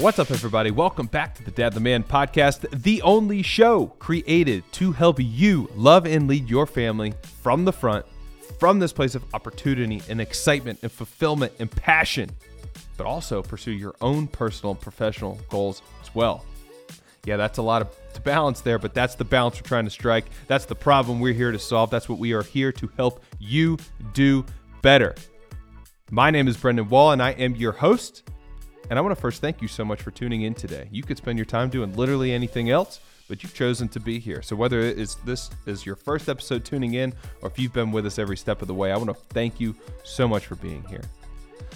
What's up, everybody? Welcome back to the Dad the Man podcast, the only show created to help you love and lead your family from the front, from this place of opportunity and excitement and fulfillment and passion, but also pursue your own personal and professional goals as well. Yeah, that's a lot of to balance there, but that's the balance we're trying to strike. That's the problem we're here to solve. That's what we are here to help you do better. My name is Brendan Wall, and I am your host. And I want to first thank you so much for tuning in today. You could spend your time doing literally anything else, but you've chosen to be here. So whether it is this is your first episode tuning in, or if you've been with us every step of the way, I want to thank you so much for being here.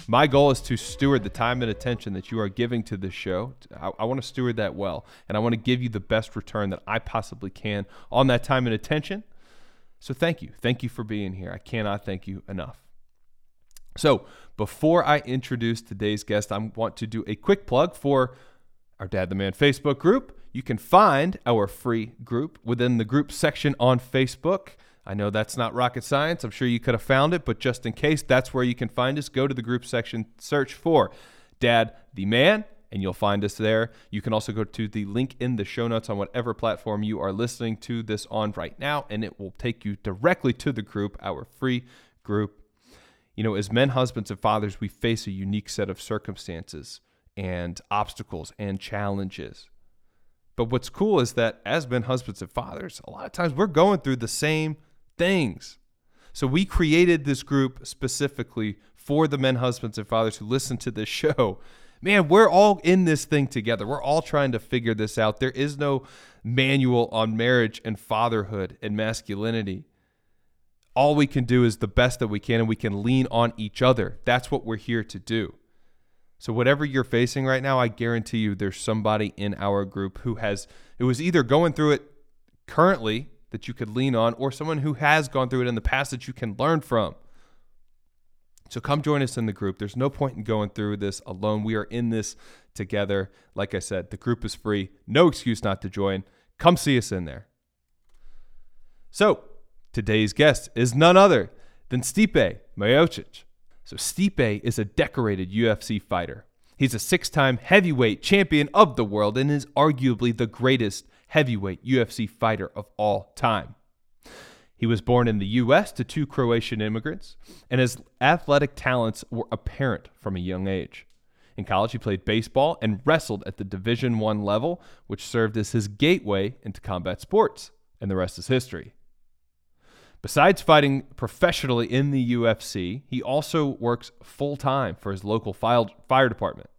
My goal is to steward the time and attention that you are giving to this show. I, I want to steward that well, and I want to give you the best return that I possibly can on that time and attention. So thank you. Thank you for being here. I cannot thank you enough. So, before I introduce today's guest, I want to do a quick plug for our Dad the Man Facebook group. You can find our free group within the group section on Facebook. I know that's not rocket science. I'm sure you could have found it, but just in case, that's where you can find us. Go to the group section, search for Dad the Man, and you'll find us there. You can also go to the link in the show notes on whatever platform you are listening to this on right now, and it will take you directly to the group, our free group you know, as men, husbands, and fathers, we face a unique set of circumstances and obstacles and challenges. But what's cool is that as men, husbands, and fathers, a lot of times we're going through the same things. So we created this group specifically for the men, husbands, and fathers who listen to this show. Man, we're all in this thing together. We're all trying to figure this out. There is no manual on marriage and fatherhood and masculinity all we can do is the best that we can and we can lean on each other. That's what we're here to do. So whatever you're facing right now, I guarantee you there's somebody in our group who has it was either going through it currently that you could lean on or someone who has gone through it in the past that you can learn from. So come join us in the group. There's no point in going through this alone. We are in this together. Like I said, the group is free. No excuse not to join. Come see us in there. So, Today's guest is none other than Stipe Miocic. So Stipe is a decorated UFC fighter. He's a six-time heavyweight champion of the world and is arguably the greatest heavyweight UFC fighter of all time. He was born in the U.S. to two Croatian immigrants, and his athletic talents were apparent from a young age. In college, he played baseball and wrestled at the Division One level, which served as his gateway into combat sports, and the rest is history. Besides fighting professionally in the UFC, he also works full time for his local fire department.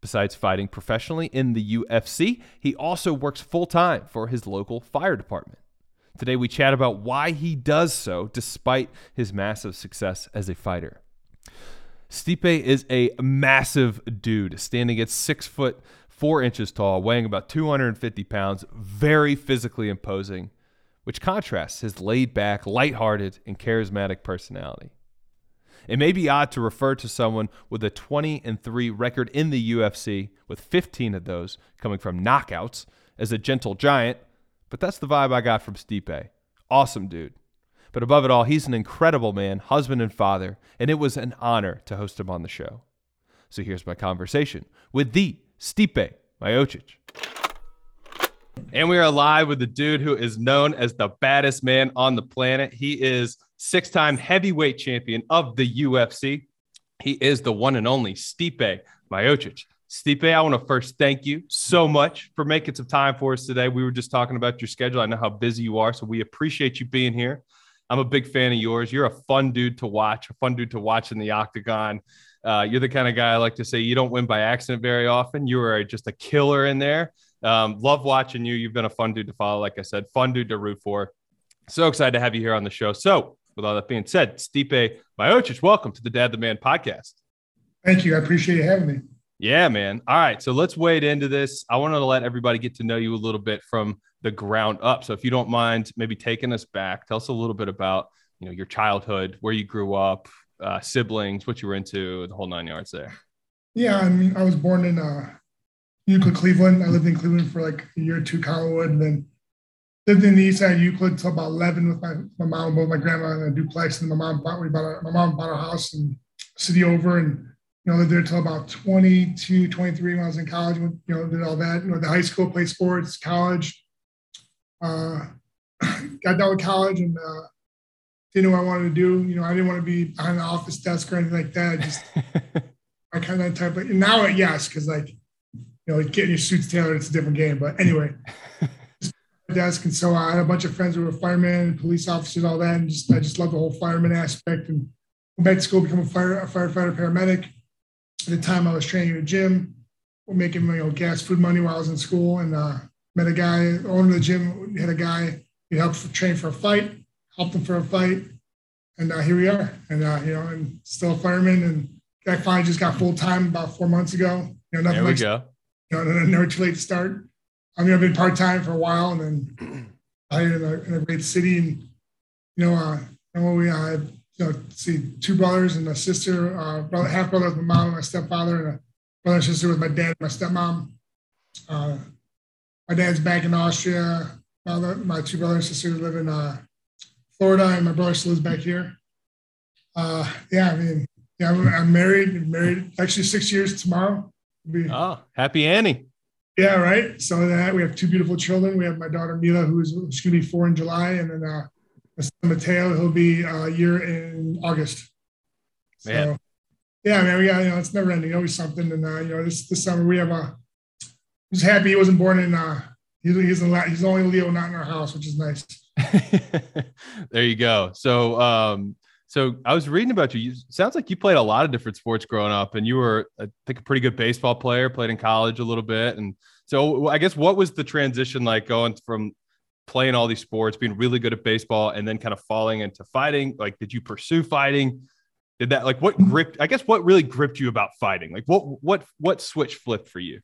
Besides fighting professionally in the UFC, he also works full time for his local fire department. Today, we chat about why he does so despite his massive success as a fighter. Stipe is a massive dude, standing at six foot four inches tall, weighing about 250 pounds, very physically imposing which contrasts his laid back, light-hearted, and charismatic personality. It may be odd to refer to someone with a 20 and 3 record in the UFC, with 15 of those coming from knockouts, as a gentle giant, but that's the vibe I got from Stipe. Awesome dude. But above it all, he's an incredible man, husband and father, and it was an honor to host him on the show. So here's my conversation with the Stipe Miocic. And we are live with the dude who is known as the baddest man on the planet. He is six time heavyweight champion of the UFC. He is the one and only Stipe Miocic. Stipe, I want to first thank you so much for making some time for us today. We were just talking about your schedule. I know how busy you are, so we appreciate you being here. I'm a big fan of yours. You're a fun dude to watch, a fun dude to watch in the octagon. Uh, you're the kind of guy I like to say you don't win by accident very often. You are just a killer in there. Um, love watching you. You've been a fun dude to follow, like I said, fun dude to root for. So excited to have you here on the show. So, with all that being said, Stipe Miocic, welcome to the Dad the Man podcast. Thank you. I appreciate you having me. Yeah, man. All right. So let's wade into this. I wanted to let everybody get to know you a little bit from the ground up. So if you don't mind maybe taking us back, tell us a little bit about, you know, your childhood, where you grew up, uh, siblings, what you were into, the whole nine yards there. Yeah. I mean, I was born in uh, Euclid, Cleveland. I lived in Cleveland for like a year or two, Collinwood, and then lived in the east side of Euclid until about 11 with my, my mom, both my grandma in a duplex. And my mom bought, we bought a, my mom bought a house in city over and you know, lived there until about 22, 23 when I was in college, you know, did all that, you know, the high school, played sports, college, uh, got done with college and uh, didn't know what I wanted to do. You know, I didn't want to be behind the office desk or anything like that. Just I kind of type, but now, yes, because like, you know, getting your suits tailored, it's a different game. But anyway, desk. And so I had a bunch of friends who were firemen, and police officers, all that. And just, I just love the whole fireman aspect and went back to school, become a fire, a firefighter, paramedic. At the time I was training in a gym, making, you know, gas food money while I was in school and uh, met a guy, owner of the gym, had a guy he helped train for a fight, helped him for a fight. And uh, here we are. And, uh, you know, I'm still a fireman and I finally just got full time about four months ago. You know, nothing there we like, go. You know, never too late to start. I mean, I've been part time for a while, and then I in a, in a great city, and you know, uh, and we uh, you know, see two brothers and a sister, uh, brother, half brother with my mom and my stepfather, and a brother and sister with my dad and my stepmom. Uh, my dad's back in Austria. My, my two brothers and sisters live in uh, Florida, and my brother still lives back here. Uh, yeah, I mean, yeah, I'm, I'm married. Married actually six years tomorrow. Oh, happy Annie! Yeah, right. So that we have two beautiful children. We have my daughter Mila, who's going to be four in July, and then uh, my son Mateo, he'll be a year in August. So, man. yeah, man, we got you know it's never ending. Always something, and uh, you know this this summer we have a. Just happy he wasn't born in. Uh, he's he's in, he's the only Leo not in our house, which is nice. there you go. So um, so I was reading about you. You sounds like you played a lot of different sports growing up, and you were, I think, a pretty good baseball player. Played in college a little bit, and so I guess what was the transition like going from playing all these sports, being really good at baseball, and then kind of falling into fighting? Like, did you pursue fighting? Did that like what gripped? I guess what really gripped you about fighting? Like, what what what switch flipped for you?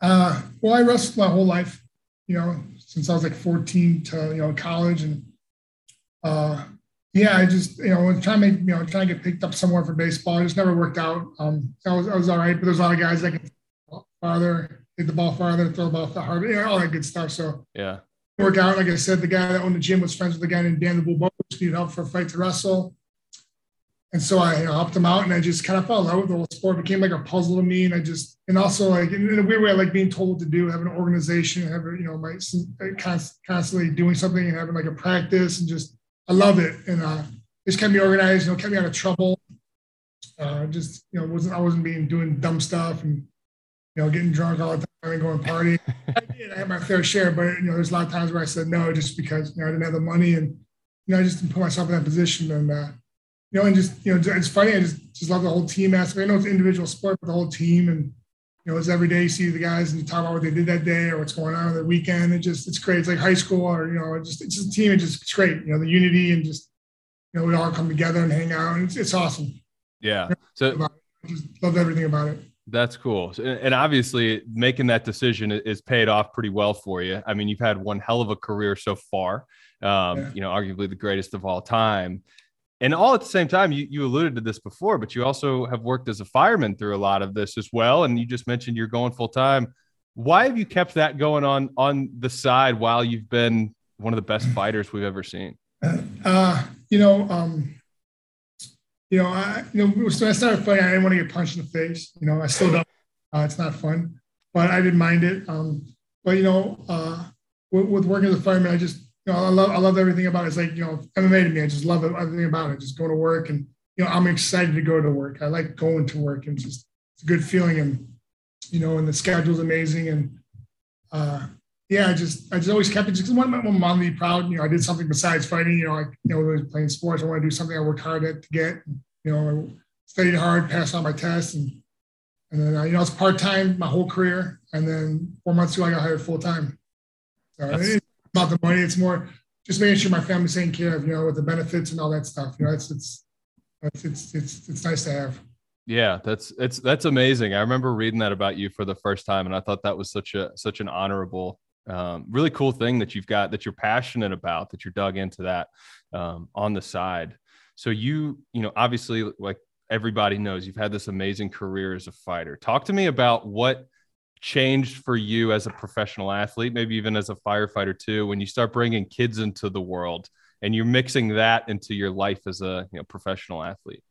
Uh, well, I wrestled my whole life, you know, since I was like 14 to you know college, and uh, yeah, I just you know trying to make, you know trying to get picked up somewhere for baseball. It just never worked out. Um, I was I was all right, but there's a lot of guys that can farther, hit the ball farther, throw the ball farther, you know, all that good stuff. So yeah, work out. Like I said, the guy that owned the gym was friends with the guy named Dan the Bull Bobish, needed help for a fight to wrestle. And so I you know, helped him out, and I just kind of fell in love with the whole sport. It became like a puzzle to me, and I just and also like in, a weird way, I like being told what to do, having an organization, having you know my constantly doing something, and having like a practice, and just I love it, and uh, just kept me organized. You know, kept me out of trouble. Uh, just you know, wasn't I wasn't being doing dumb stuff and you know getting drunk all the time and going party. I did. I had my fair share, but you know, there's a lot of times where I said no just because you know I didn't have the money and you know I just didn't put myself in that position and. Uh, you know, and just you know, it's funny. I just just love the whole team aspect. I know it's individual sport, but the whole team, and you know, it's every day you see the guys and you talk about what they did that day or what's going on on the weekend. It just it's great. It's like high school or you know, it's just it's just a team. It's just it's great. You know, the unity and just you know we all come together and hang out. And it's it's awesome. Yeah. So I just love everything about it. That's cool. And obviously, making that decision is paid off pretty well for you. I mean, you've had one hell of a career so far. Um, yeah. You know, arguably the greatest of all time and all at the same time you, you alluded to this before but you also have worked as a fireman through a lot of this as well. And you just mentioned you're going full time. Why have you kept that going on on the side while you've been one of the best fighters we've ever seen? Uh, you know um, you know I, you know when I started fighting I didn't want to get punched in the face. You know I still don't. Uh, it's not fun but I didn't mind it. Um, but you know uh, with, with working as a fireman I just you know, I love I love everything about it. It's like you know, MMA to me. I just love everything about it. Just go to work, and you know, I'm excited to go to work. I like going to work, and just it's a good feeling. And you know, and the schedule's amazing. And uh, yeah, I just I just always kept it. Just want my mom to be proud. You know, I did something besides fighting. You know, I you know, was playing sports. I want to do something I worked hard at to get. You know, I studied hard, passed all my tests, and and then uh, you know, it's part time my whole career. And then four months ago, I got hired full time. So about the money. It's more just making sure my family's taken care of, you know, with the benefits and all that stuff. You know, it's it's it's it's it's, it's nice to have. Yeah, that's it's that's amazing. I remember reading that about you for the first time, and I thought that was such a such an honorable, um, really cool thing that you've got that you're passionate about, that you're dug into that um, on the side. So you, you know, obviously, like everybody knows, you've had this amazing career as a fighter. Talk to me about what changed for you as a professional athlete, maybe even as a firefighter too, when you start bringing kids into the world and you're mixing that into your life as a you know, professional athlete?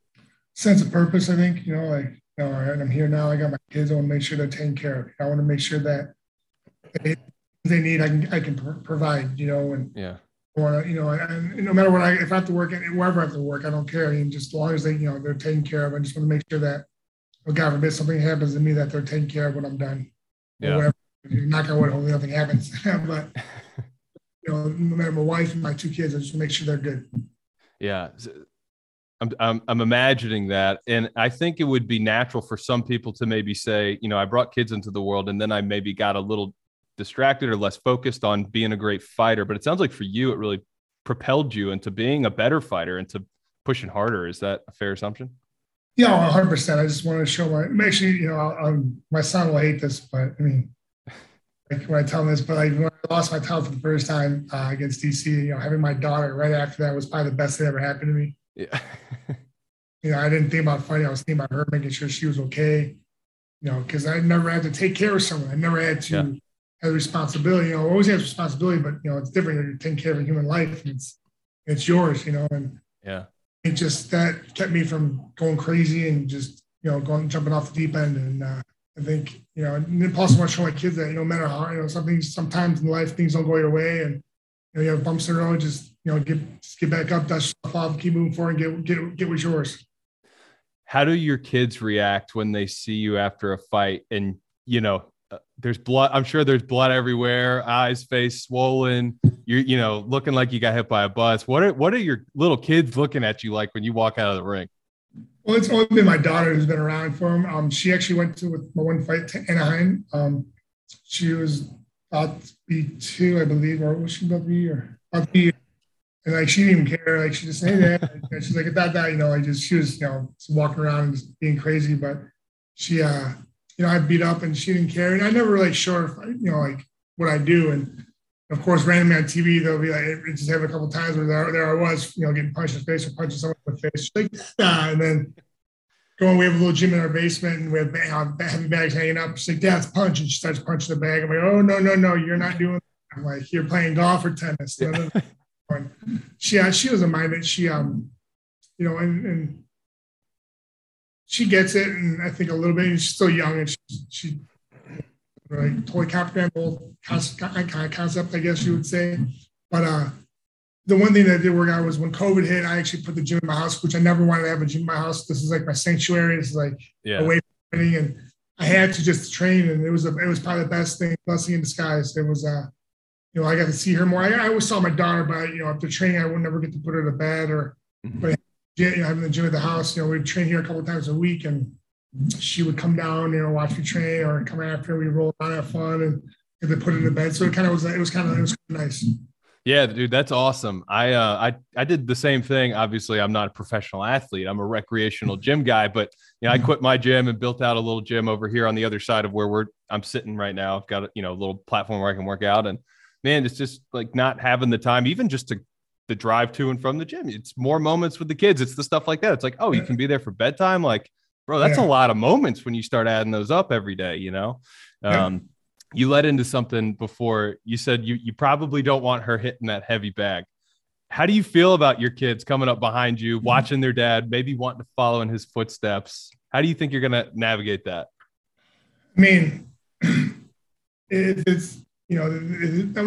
Sense of purpose, I think. You know, like know, and I'm here now. I got my kids. I want to make sure they're taken care of. I want to make sure that they, they need, I can, I can provide. You know, and yeah, or you know, and no matter what I, if I have to work, wherever I have to work, I don't care. I mean, just as long as they, you know, they're taken care of. I just want to make sure that, oh God forbid something happens to me, that they're taken care of when I'm done. Yeah. Whatever. Knock on wood, hopefully nothing happens. but you know, no matter my wife and my two kids, I just make sure they're good. Yeah. I'm, I'm, I'm imagining that. And I think it would be natural for some people to maybe say, you know, I brought kids into the world and then I maybe got a little distracted or less focused on being a great fighter. But it sounds like for you, it really propelled you into being a better fighter and to pushing harder. Is that a fair assumption? Yeah, 100%. I just want to show my, actually, you know, um, my son will hate this, but I mean, like when I tell him this, but like when I lost my title for the first time uh, against DC, you know, having my daughter right after that was probably the best thing that ever happened to me. Yeah. you know, I didn't think about fighting. I was thinking about her, making sure she was okay. You know, because I never had to take care of someone. I never had to yeah. have responsibility. You know, always has responsibility, but you know, it's different. You're taking care of a human life. And it's it's yours. You know, and yeah, it just that kept me from going crazy and just you know going jumping off the deep end and. uh I think, you know, and I want to show my kids that, you know, no matter how, you know, something, sometimes in life things don't go your way and, you know, you have bumps in the road, just, you know, get, just get back up, dust stuff off, keep moving forward and get, get, get what's yours. How do your kids react when they see you after a fight and, you know, there's blood. I'm sure there's blood everywhere, eyes, face swollen. You're, you know, looking like you got hit by a bus. What are, what are your little kids looking at you like when you walk out of the ring? Well, it's only been my daughter who's been around for him. Um, she actually went to with my one fight to Anaheim. Um, she was about to be two, I believe, or was she about to be or about to be? And like she didn't even care. Like she just said that. she's like, at that, that, you know, I just she was, you know, walking around and being crazy. But she, uh, you know, I beat up and she didn't care. And I never really sure if I, you know, like what I do. And of course, randomly on TV, they'll be like, it just happened a couple times where there, there I was, you know, getting punched in the face or punching someone in the face. She's like, nah. And then going, we have a little gym in our basement and we have heavy bags hanging up. She's like, Dad's punch. And she starts punching the bag. I'm like, oh, no, no, no, you're not doing that. I'm like, you're playing golf or tennis. Yeah. she, uh, she doesn't mind it. She, um, you know, and, and she gets it. And I think a little bit, she's still young and she, she right? Totally comprehend the whole concept, I guess you would say. But uh, the one thing that did work out was when COVID hit, I actually put the gym in my house, which I never wanted to have a gym in my house. This is like my sanctuary. This is like yeah. away from training, and I had to just train, and it was a, it was probably the best thing, blessing in disguise. It was uh, you know, I got to see her more. I, I always saw my daughter, but you know, after training, I would never get to put her to bed or, mm-hmm. but you know, having the gym at the house, you know, we'd train here a couple times a week, and she would come down, you know, watch me train or come after. We roll around, have fun, and they put it in bed. So it kind of was, it was kind of, it was nice. Yeah, dude, that's awesome. I uh, I I did the same thing. Obviously, I'm not a professional athlete. I'm a recreational gym guy, but you know, I quit my gym and built out a little gym over here on the other side of where we're I'm sitting right now. I've got a, you know a little platform where I can work out, and man, it's just like not having the time, even just to the drive to and from the gym. It's more moments with the kids. It's the stuff like that. It's like, oh, you can be there for bedtime. Like bro, that's yeah. a lot of moments when you start adding those up every day, you know? Um, yeah. You led into something before you said you, you probably don't want her hitting that heavy bag. How do you feel about your kids coming up behind you, mm-hmm. watching their dad, maybe wanting to follow in his footsteps? How do you think you're going to navigate that? I mean, it's, you know,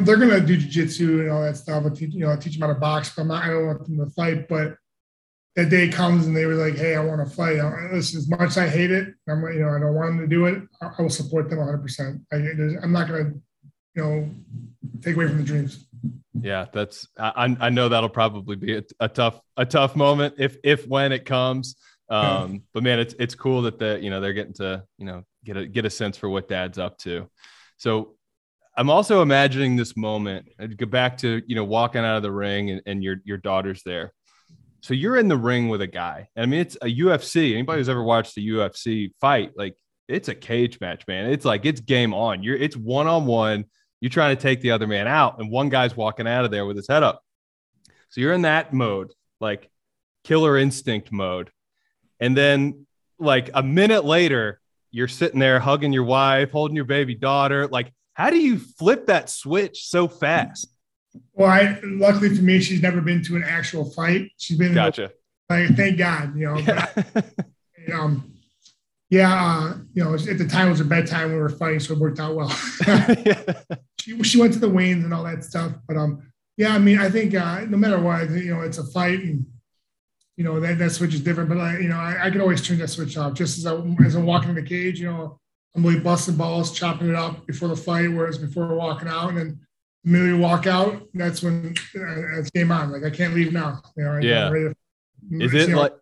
they're going to do jujitsu and all that stuff. I teach, you know, I teach them how to box, but I'm not, I don't want them to fight, but that day comes and they were like, "Hey, I want to fight." Listen, as much as I hate it, I'm you know I don't want them to do it. I will support them 100. percent I'm not going to, you know, take away from the dreams. Yeah, that's I I know that'll probably be a, a tough a tough moment if if when it comes. Um, yeah. but man, it's it's cool that the you know they're getting to you know get a get a sense for what dad's up to. So I'm also imagining this moment. I'd go back to you know walking out of the ring and, and your your daughter's there so you're in the ring with a guy. I mean, it's a UFC. Anybody who's ever watched a UFC fight, like it's a cage match, man. It's like it's game on. You're it's one on one. You're trying to take the other man out, and one guy's walking out of there with his head up. So you're in that mode, like killer instinct mode. And then, like a minute later, you're sitting there hugging your wife, holding your baby daughter. Like, how do you flip that switch so fast? Well, I luckily for me, she's never been to an actual fight. She's been gotcha. Like, thank God, you know. Yeah. But, um, Yeah, uh, you know, at the time it was her bedtime. when We were fighting, so it worked out well. she, she went to the weigh-ins and all that stuff, but um, yeah, I mean, I think uh, no matter what, you know, it's a fight, and you know that, that switch is different. But I, you know, I, I can always turn that switch off. Just as I as I'm walking in the cage, you know, I'm really busting balls, chopping it up before the fight, whereas before walking out, and then immediately walk out, that's when it's game on. Like I can't leave now. You know, yeah. To, is it like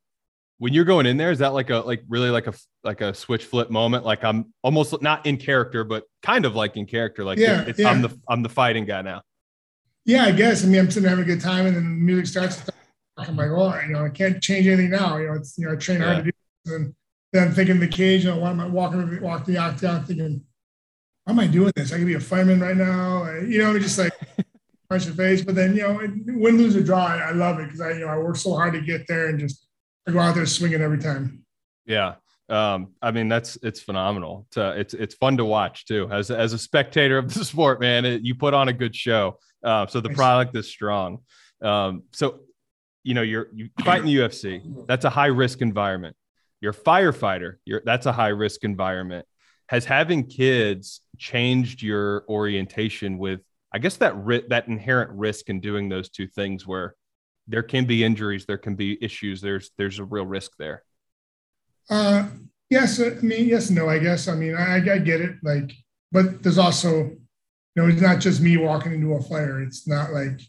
when you're going in there? Is that like a like really like a like a switch flip moment? Like I'm almost not in character, but kind of like in character. Like yeah, it's, yeah. I'm the I'm the fighting guy now. Yeah, I guess. I mean, I'm sitting having a good time, and then the music starts. I'm like, well, you know, I can't change anything now. You know, it's you know, I train hard to do. This. And I'm thinking the cage. You know, why am I walking walking the octagon? Thinking, why am I doing this? I could be a fireman right now. You know, just like punch your face. But then you know, win, lose, or draw, I, love it because I you know I work so hard to get there and just I go out there swinging every time. Yeah. Um, I mean, that's it's phenomenal. It's, uh, it's it's fun to watch too. As as a spectator of the sport, man, it, you put on a good show. Uh, so the product is strong. Um, so you know you're you fight in the UFC. That's a high risk environment. You're a firefighter. You're that's a high risk environment. Has having kids changed your orientation with? I guess that ri- that inherent risk in doing those two things, where there can be injuries, there can be issues. There's there's a real risk there. Uh, yes, I mean yes, no. I guess I mean I, I get it. Like, but there's also you know, it's not just me walking into a fire. It's not like,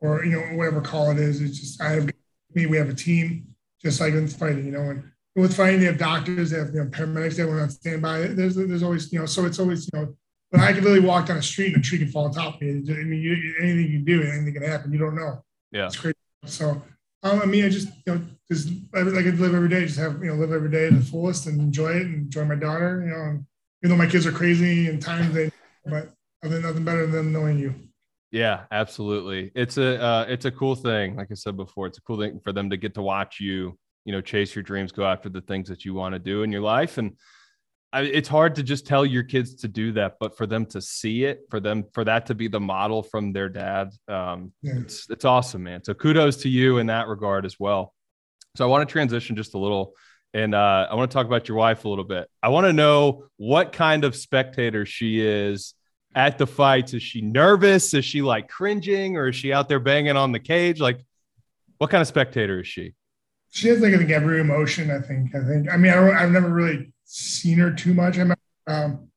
or you know, whatever call it is. It's just I have me. We have a team, just like in fighting. You know, and with fighting, they have doctors, they have you know, paramedics, they want on standby. There's there's always you know, so it's always you know. But I could literally walk down a street and a tree can fall on top of me. I mean, you, anything you can do, anything can happen. You don't know. Yeah, it's crazy. So, um, I mean, I just you know, just like I live every day, just have you know, live every day to the fullest and enjoy it and enjoy my daughter. You know, and, even though my kids are crazy and times they, but I think nothing better than knowing you. Yeah, absolutely. It's a uh, it's a cool thing. Like I said before, it's a cool thing for them to get to watch you, you know, chase your dreams, go after the things that you want to do in your life. And I, it's hard to just tell your kids to do that, but for them to see it, for them for that to be the model from their dad, um, yeah. it's it's awesome, man. So kudos to you in that regard as well. So I want to transition just a little, and uh, I want to talk about your wife a little bit. I want to know what kind of spectator she is at the fights? Is she nervous? Is she like cringing or is she out there banging on the cage? Like, what kind of spectator is she? She has like I think every emotion. I think. I think. I mean, I I've never really seen her too much. I um,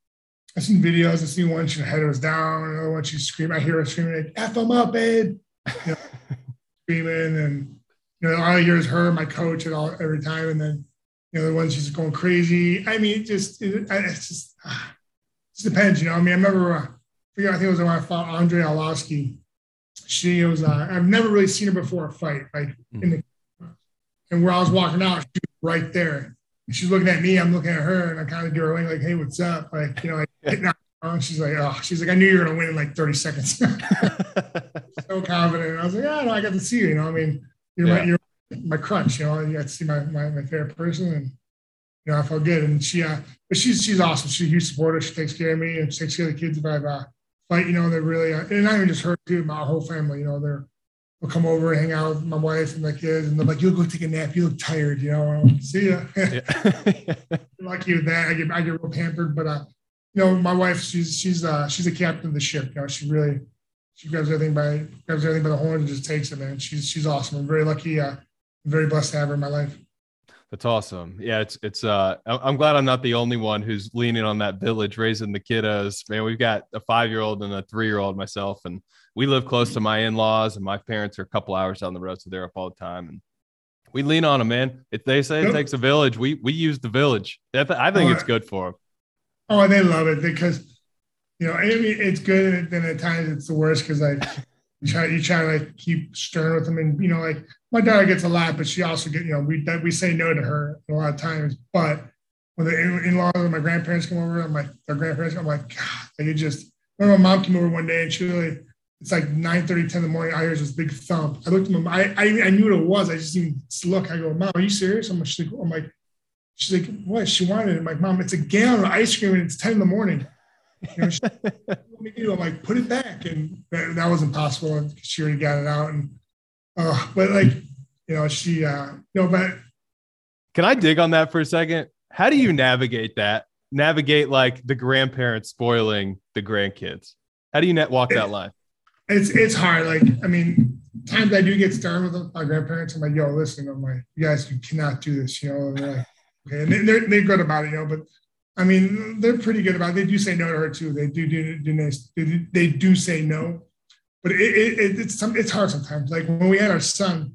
I've seen videos. I've seen one she head was down, another one she screaming. I hear her screaming like "F them up, babe," you know, screaming, and you know all I hear is her, my coach, and all every time. And then you know the one she's going crazy. I mean, it just it, it's just. Ah, it depends, you know. I mean, I remember, uh, I I think it was when I fought Andre Arlovski. She was, uh, I've never really seen her before a fight, like mm. in the, and where I was walking out, she was right there. And she's looking at me, I'm looking at her, and I kind of give her a wink, like, hey, what's up? Like, you know, like, and she's like, oh, she's like, I knew you were going to win in like 30 seconds. so confident. I was like, yeah, no, I got to see you. You know, I mean, you're, yeah. my, you're my crutch, you know, I got to see my, my, my favorite person. And, you know, I felt good. And she, uh, but she's she's awesome. She's a huge supporter. She takes care of me and she takes care of the kids if I have a fight. You know, they're really, uh, and not even just her too, my whole family. You know, they're they'll come over and hang out with my wife and my kids, and they're like, "You'll go take a nap. You look tired." You know, see ya. Lucky with that, I get I get real pampered, but uh, you know, my wife, she's she's uh she's a captain of the ship. You know, she really she grabs everything by grabs everything by the horns and just takes it, man. She's she's awesome. I'm very lucky. Uh, I'm very blessed to have her in my life. That's awesome. Yeah, it's it's uh I'm glad I'm not the only one who's leaning on that village raising the kiddos. Man, we've got a 5-year-old and a 3-year-old myself and we live close to my in-laws and my parents are a couple hours down the road so they're up all the time and we lean on them, man. If they say it takes a village, we we use the village. I think oh, it's good for them. Oh, and they love it because you know, it's good and then at times it's the worst because like you try you try to like keep stern with them and you know like my daughter gets a lot, but she also get you know we we say no to her a lot of times. But when the in-laws and my grandparents come over, I'm like their grandparents, I'm like God, like it just. Remember, my mom came over one day and she really, it's like 9 30, 10 in the morning. I hear this big thump. I looked at my, I, I, I knew what it was. I just didn't look. I go, Mom, are you serious? I'm like, I'm like, she's like, what? She wanted it. I'm like, Mom, it's a gallon of ice cream and it's 10 in the morning. You know, she, I'm like, put it back. And that, that was impossible. And she already got it out. And uh, but like, you know, she, uh, know, but can I dig on that for a second? How do you navigate that? Navigate like the grandparents spoiling the grandkids. How do you net walk that line? It's it's hard. Like I mean, times I do get stern with my grandparents. I'm like, yo, listen, I'm like, you guys, you cannot do this. You know, and they're like, okay, and they're they're good about it, you know. But I mean, they're pretty good about it. They do say no to her too. They do do, do they, they do say no, but it, it, it's some it's hard sometimes. Like when we had our son,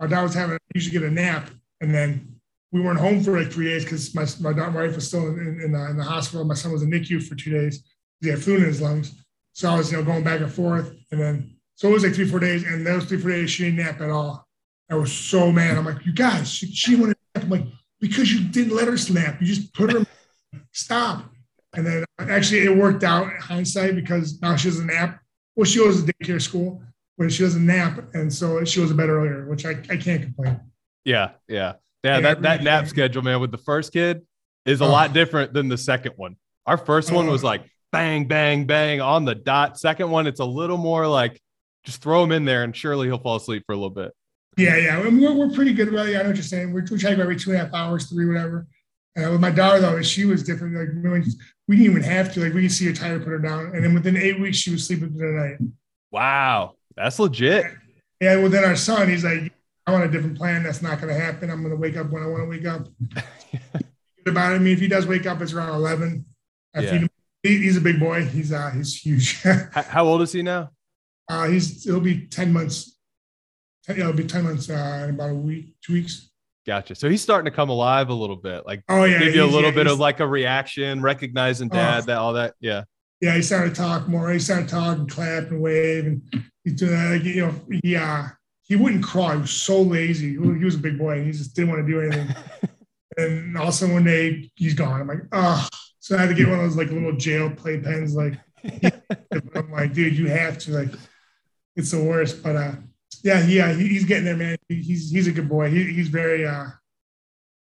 our dad was having usually get a nap, and then we weren't home for like three days because my my, daughter, my wife was still in, in, uh, in, the hospital. My son was in NICU for two days. He had fluid in his lungs, so I was you know going back and forth, and then so it was like three four days, and those three four days she didn't nap at all. I was so mad. I'm like, you guys, she, she wanted to nap. I'm like, because you didn't let her snap. You just put her stop. And then uh, actually it worked out in hindsight because now she doesn't nap. Well, she goes to daycare school, but she doesn't nap. And so she was to bed earlier, which I, I can't complain. Yeah. Yeah. Yeah. That, that nap schedule, man, with the first kid is a oh. lot different than the second one. Our first one oh. was oh. like bang, bang, bang on the dot. Second one, it's a little more like just throw him in there and surely he'll fall asleep for a little bit. Yeah, yeah. We're, we're pretty good about it. I know what you're saying. We're, we try every two and a half hours, three, whatever. Uh, with my daughter though, she was different. Like we didn't even have to. Like we could see her tired, put her down, and then within eight weeks she was sleeping through the night. Wow, that's legit. Yeah. Well, then our son, he's like, I want a different plan. That's not going to happen. I'm going to wake up when I want to wake up. about it. I mean, if he does wake up, it's around eleven. Yeah. He, he's a big boy. He's uh, he's huge. How old is he now? Uh, he's he'll be ten months. Yeah, It'll be ten months uh, in about a week, two weeks. Gotcha. So he's starting to come alive a little bit. Like, oh yeah, give you a little yeah, bit of like a reaction, recognizing oh. dad, that all that. Yeah. Yeah, he started to talk more. He started to talk and clap and wave, and he's doing that. Like, you know, yeah, he wouldn't crawl. He was so lazy. He was a big boy, and he just didn't want to do anything. and all of a sudden, one day, he's gone. I'm like, oh. So I had to get one of those like little jail play pens. Like, I'm like, dude, you have to. Like, it's the worst. But uh, yeah, yeah, he's getting there, man. He's he's a good boy. He, he's very uh,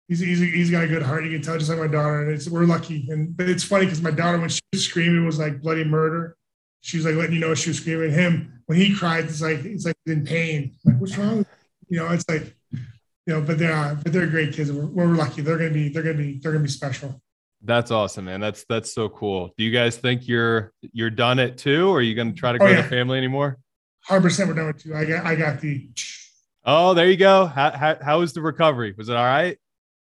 he's he's he's got a good heart. You can tell, just like my daughter. And it's we're lucky. And but it's funny because my daughter, when she was screaming, was like bloody murder. She was like letting you know she was screaming. Him when he cried, it's like it's like in pain. Like what's wrong? You know, it's like you know, but they're uh, but they're great kids. We're, we're lucky. They're gonna be they're gonna be they're gonna be special. That's awesome, man. That's that's so cool. Do you guys think you're you're done at two, or are you gonna try to oh, grow oh, yeah. the family anymore? hundred percent we're done with two. I got I got the. Oh, there you go. How, how, how was the recovery? Was it all right?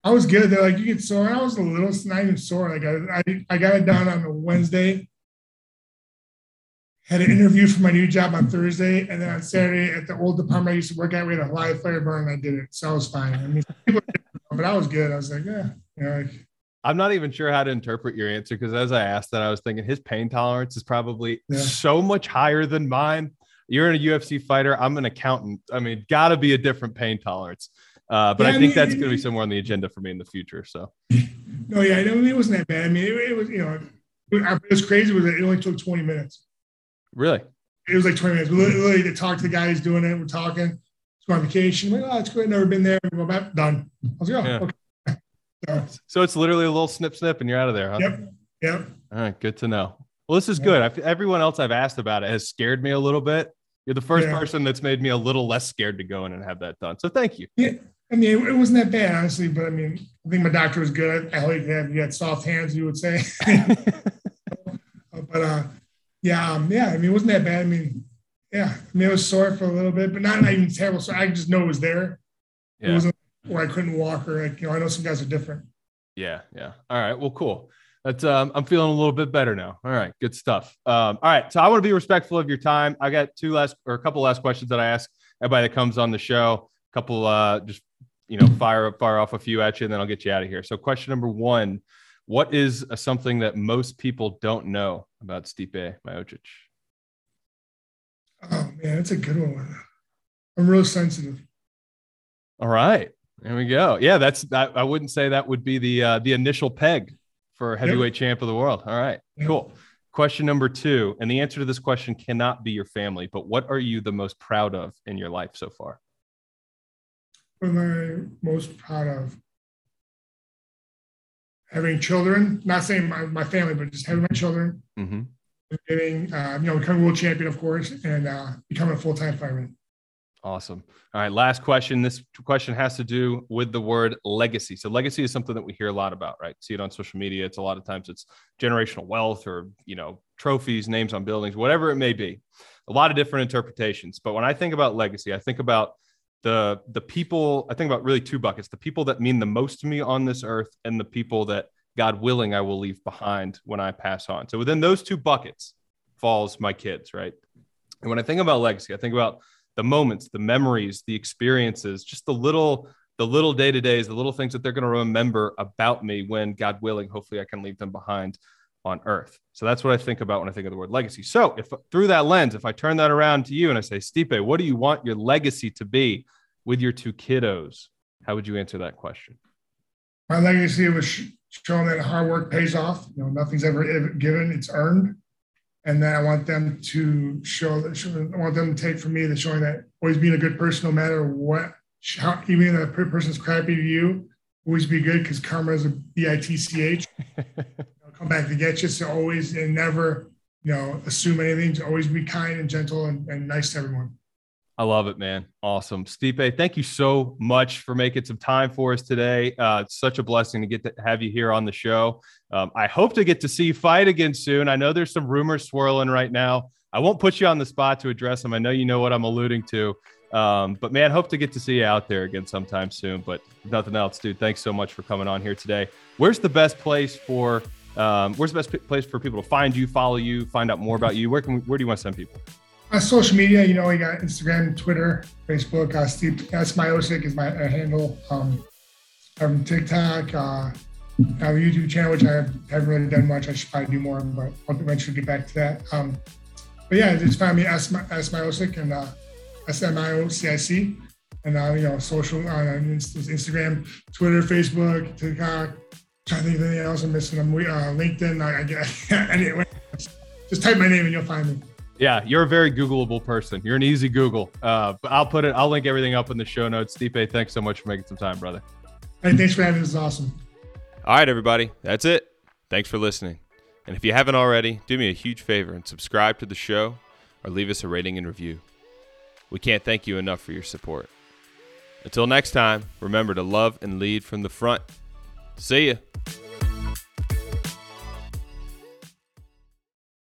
I was good. They're like, you get sore. I was a little, not even sore. Like I, I, I got it done on a Wednesday. Had an interview for my new job on Thursday, and then on Saturday at the old department I used to work at, we had a live fire burn. And I did it, so I was fine. I mean, but I was good. I was like, yeah, you know, like, I'm not even sure how to interpret your answer because as I asked that, I was thinking his pain tolerance is probably yeah. so much higher than mine you're a UFC fighter. I'm an accountant. I mean, got to be a different pain tolerance. Uh, but yeah, I, I think mean, that's going to be somewhere on the agenda for me in the future. So, no, yeah, I mean, it wasn't that bad. I mean, it, it was, you know, it was crazy was that it only took 20 minutes. Really? It was like 20 minutes. We literally to talk to the guy who's doing it. We're talking. Let's go on vacation. Like, oh, it's good. Never been there. We go back. Done. I was like, oh, yeah. okay. So, so, it's literally a little snip, snip, and you're out of there, huh? Yep. Yep. All right. Good to know. Well, this is good. I, everyone else I've asked about it has scared me a little bit. You're the first yeah. person that's made me a little less scared to go in and have that done. So thank you. Yeah. I mean, it, it wasn't that bad, honestly, but I mean, I think my doctor was good. I hope you had, you had soft hands, you would say. but uh, yeah, um, yeah, I mean, it wasn't that bad. I mean, yeah, I mean, it was sore for a little bit, but not, not even terrible. So I just know it was there. Yeah. It wasn't where I couldn't walk or like, you know, I know some guys are different. Yeah. Yeah. All right. Well, cool. That's um, I'm feeling a little bit better now. All right, good stuff. Um, all right, so I want to be respectful of your time. I got two last or a couple last questions that I ask everybody that comes on the show. A couple, uh, just you know, fire fire off a few at you, and then I'll get you out of here. So, question number one: What is a, something that most people don't know about Stipe Miocic? Oh man, that's a good one. I'm real sensitive. All right, there we go. Yeah, that's I, I wouldn't say that would be the uh, the initial peg for heavyweight yep. champ of the world. All right, yep. cool. Question number two, and the answer to this question cannot be your family, but what are you the most proud of in your life so far? What am I most proud of? Having children, not saying my, my family, but just having my children, mm-hmm. getting, uh, you know, becoming world champion, of course, and uh, becoming a full time fireman. Awesome. All right, last question. This question has to do with the word legacy. So legacy is something that we hear a lot about, right? See it on social media. It's a lot of times it's generational wealth or, you know, trophies, names on buildings, whatever it may be. A lot of different interpretations. But when I think about legacy, I think about the the people, I think about really two buckets, the people that mean the most to me on this earth and the people that God willing I will leave behind when I pass on. So within those two buckets falls my kids, right? And when I think about legacy, I think about the moments, the memories, the experiences, just the little the little day to days, the little things that they're going to remember about me when God willing, hopefully I can leave them behind on earth. So that's what I think about when I think of the word legacy. So if through that lens, if I turn that around to you and I say, Stipe, what do you want your legacy to be with your two kiddos? How would you answer that question? My legacy was showing that hard work pays off. You know, nothing's ever given; it's earned and then I want them to show that I want them to take from me the showing that always being a good person, no matter what, how, even if a person's crappy to you, always be good because karma is a B I T C H. come back to get you. So always and never, you know, assume anything. To always be kind and gentle and, and nice to everyone. I love it, man. Awesome. Stipe, thank you so much for making some time for us today. Uh, it's such a blessing to get to have you here on the show. Um, I hope to get to see you fight again soon. I know there's some rumors swirling right now. I won't put you on the spot to address them. I know you know what I'm alluding to. Um, but man, hope to get to see you out there again sometime soon. But nothing else, dude. Thanks so much for coming on here today. Where's the best place for um, where's the best place for people to find you, follow you, find out more about you? Where can we, where do you want to send people? On social media, you know, we got Instagram, Twitter, Facebook. Uh, Stipe Miocic is my uh, handle. Um, I'm TikTok. Uh, I have a YouTube channel, which I haven't really done much. I should probably do more, but I'll eventually get back to that. Um, but yeah, just find me as Miocic and uh, S-M-I-O-C-I-C. And uh, you know, social uh, Instagram, Twitter, Facebook, TikTok. I'm trying to think of anything else I'm missing. I'm uh, LinkedIn. I, I get anyway. Just type my name and you'll find me. Yeah, you're a very Googleable person. You're an easy Google. Uh, but I'll put it. I'll link everything up in the show notes. Stipe, thanks so much for making some time, brother. Hey, thanks for having us. Awesome. All right, everybody. That's it. Thanks for listening. And if you haven't already, do me a huge favor and subscribe to the show or leave us a rating and review. We can't thank you enough for your support. Until next time, remember to love and lead from the front. See ya.